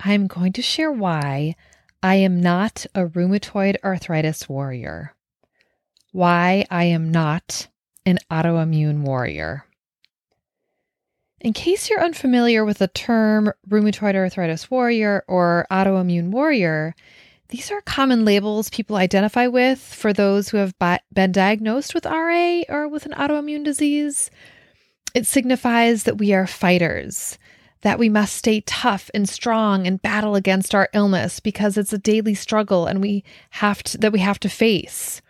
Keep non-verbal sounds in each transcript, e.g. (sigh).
I'm going to share why I am not a rheumatoid arthritis warrior. Why I am not an autoimmune warrior. In case you're unfamiliar with the term rheumatoid arthritis warrior or autoimmune warrior, these are common labels people identify with for those who have been diagnosed with RA or with an autoimmune disease. It signifies that we are fighters, that we must stay tough and strong and battle against our illness because it's a daily struggle and we have to, that we have to face.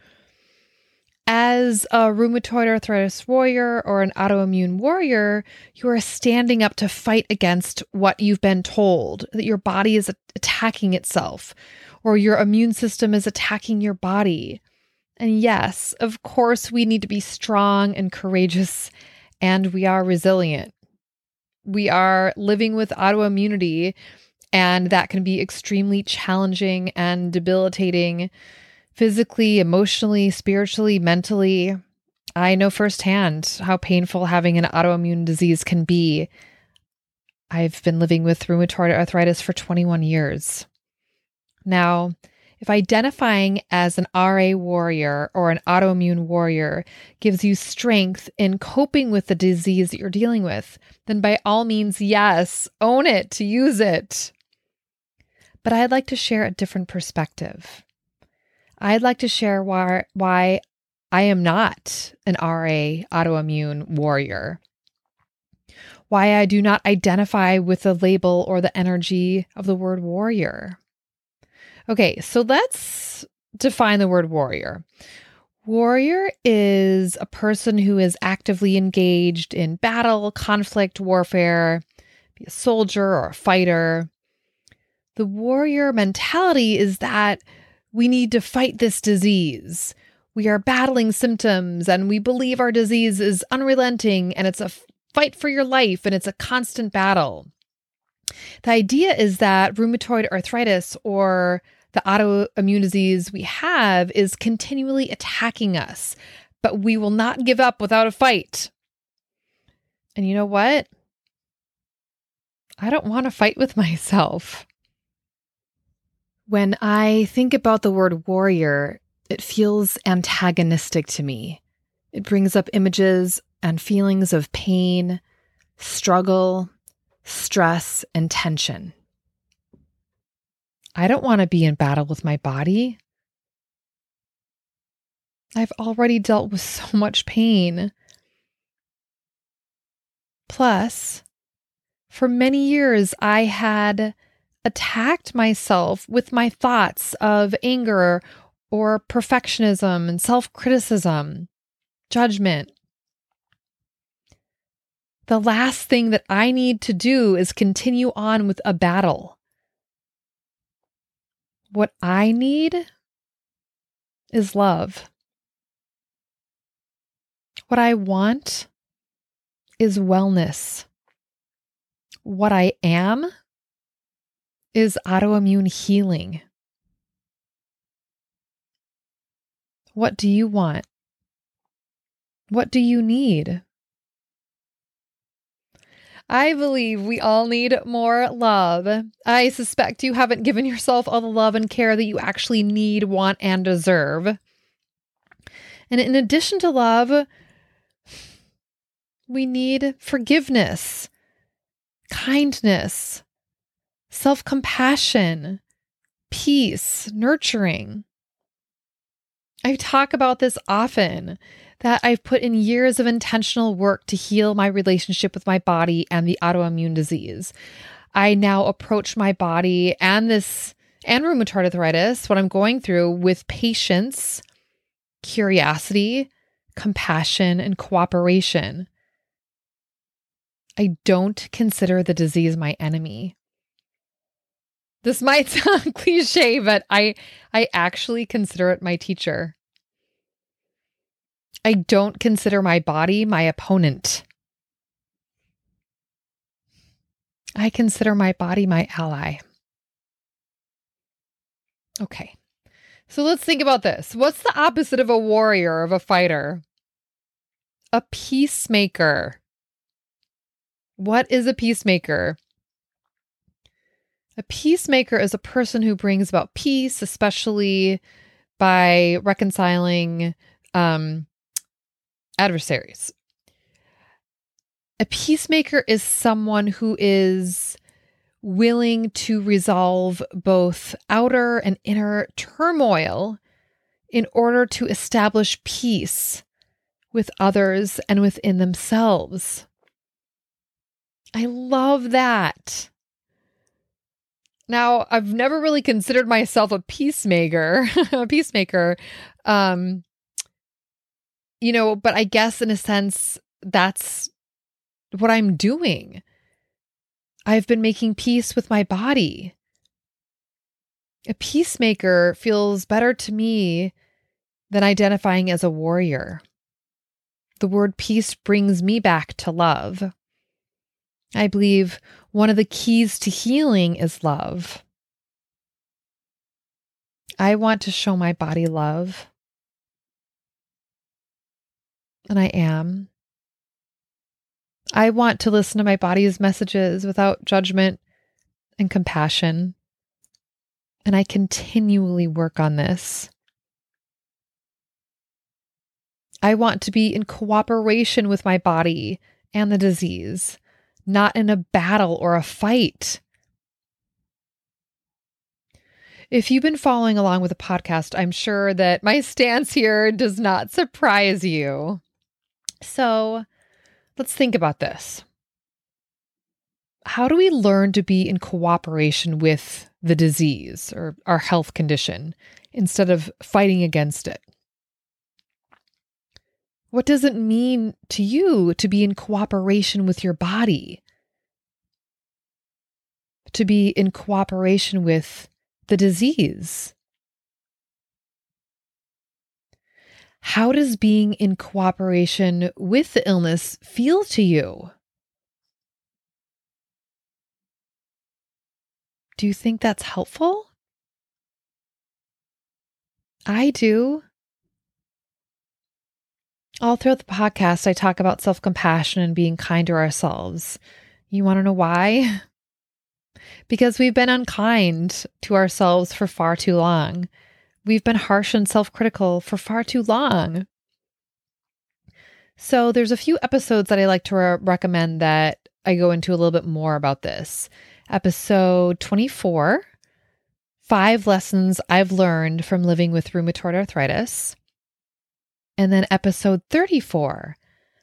As a rheumatoid arthritis warrior or an autoimmune warrior, you are standing up to fight against what you've been told that your body is attacking itself or your immune system is attacking your body. And yes, of course, we need to be strong and courageous, and we are resilient we are living with autoimmunity, and that can be extremely challenging and debilitating physically, emotionally, spiritually, mentally. I know firsthand how painful having an autoimmune disease can be. I've been living with rheumatoid arthritis for 21 years. Now, if identifying as an RA warrior or an autoimmune warrior gives you strength in coping with the disease that you're dealing with, then by all means, yes, own it, use it. But I'd like to share a different perspective. I'd like to share why, why I am not an RA autoimmune warrior. Why I do not identify with the label or the energy of the word warrior. Okay, so let's define the word warrior. Warrior is a person who is actively engaged in battle, conflict, warfare, be a soldier or a fighter. The warrior mentality is that we need to fight this disease. We are battling symptoms and we believe our disease is unrelenting and it's a fight for your life and it's a constant battle. The idea is that rheumatoid arthritis or the autoimmune disease we have is continually attacking us, but we will not give up without a fight. And you know what? I don't want to fight with (laughs) myself. When I think about the word warrior, it feels antagonistic to me. It brings up images and feelings of pain, struggle, stress, and tension. I don't want to be in battle with my body. I've already dealt with (laughs) so much pain. Plus, for many years, I had attacked myself with my thoughts of anger or perfectionism and self criticism, judgment. The last thing that I need to do is continue on with a battle. What I need is love. What I want is wellness. What I am is autoimmune healing. What do you want? What do you need? I believe we all need more love. I suspect you haven't given yourself all the love and care that you actually need, want, and deserve. And in addition to love, we need forgiveness, kindness, self compassion, peace, nurturing. I talk about this often that I've put in years of intentional work to heal my relationship with my body and the autoimmune disease. I now approach my body and this and rheumatoid arthritis, what I'm going through, with patience, curiosity, compassion, and cooperation. I don't consider the disease my enemy. This might (laughs) sound cliche, but I I actually consider it my teacher. I don't consider my body my opponent. I consider my body my ally. Okay. So let's think about this. What's the opposite of a warrior, of a fighter? A peacemaker. What is a peacemaker? A peacemaker is a person who brings about peace, especially by reconciling um, adversaries. A peacemaker is someone who is willing to resolve both outer and inner turmoil in order to establish peace with others and within themselves. I love that. Now, I've never really considered myself a peacemaker, (laughs) a peacemaker. Um you know, but I guess in a sense that's what I'm doing. I've been making peace with my body. A peacemaker feels better to me than identifying as a warrior. The word peace brings me back to love. I believe one of the keys to healing is love. I want to show my body love. And I am. I want to listen to my body's messages without judgment and compassion. And I continually work on this. I want to be in cooperation with my body and the disease, not in a battle or a fight. If you've been following along with the podcast, I'm sure that my stance here does not surprise you. So let's think about this. How do we learn to be in cooperation with the disease or our health condition instead of fighting against it? What does it mean to you to be in cooperation with your body? To be in cooperation with the disease? How does being in cooperation with the illness feel to you? Do you think that's helpful? I do. All throughout the podcast, I talk about self compassion and being kind to ourselves. You want to know why? (laughs) Because we've been unkind to ourselves for far too long. We've been harsh and self critical for far too long. So, there's a few episodes that I like to re- recommend that I go into a little bit more about this. Episode 24 Five Lessons I've Learned from Living with Rheumatoid Arthritis. And then episode 34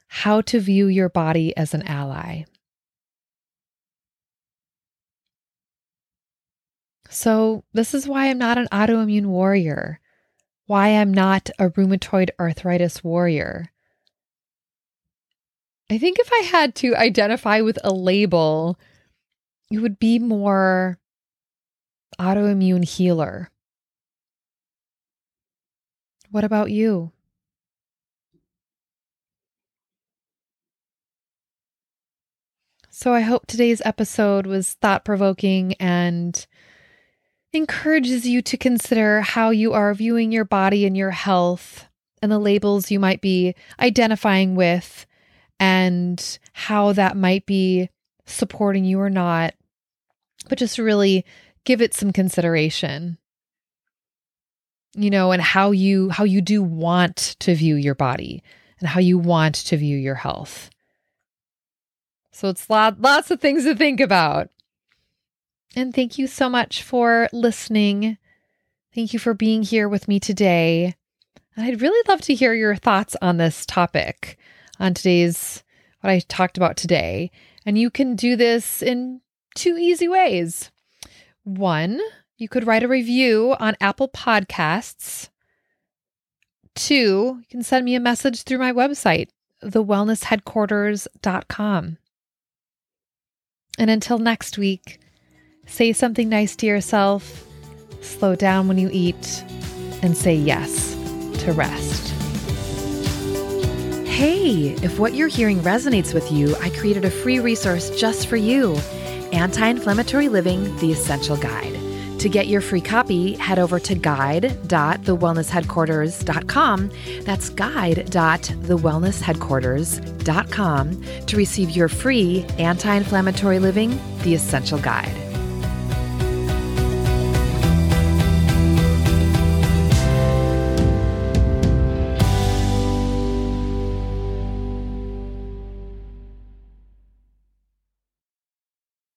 How to View Your Body as an Ally. So, this is why I'm not an autoimmune warrior, why I'm not a rheumatoid arthritis warrior. I think if I had to identify with a label, it would be more autoimmune healer. What about you? So, I hope today's episode was thought provoking and encourages you to consider how you are viewing your body and your health and the labels you might be identifying with and how that might be supporting you or not. But just really give it some consideration. You know, and how you how you do want to view your body and how you want to view your health. So it's lot, lots of things to think about. And thank you so much for listening. Thank you for being here with me today. I'd really love to hear your thoughts on this topic, on today's, what I talked about today. And you can do this in two easy ways. One, you could write a review on Apple Podcasts. Two, you can send me a message through my website, thewellnessheadquarters.com. And until next week, Say something nice to yourself, slow down when you eat, and say yes to rest. Hey, if what you're hearing resonates with you, I created a free resource just for you Anti Inflammatory Living The Essential Guide. To get your free copy, head over to guide.thewellnessheadquarters.com. That's guide.thewellnessheadquarters.com to receive your free Anti Inflammatory Living The Essential Guide.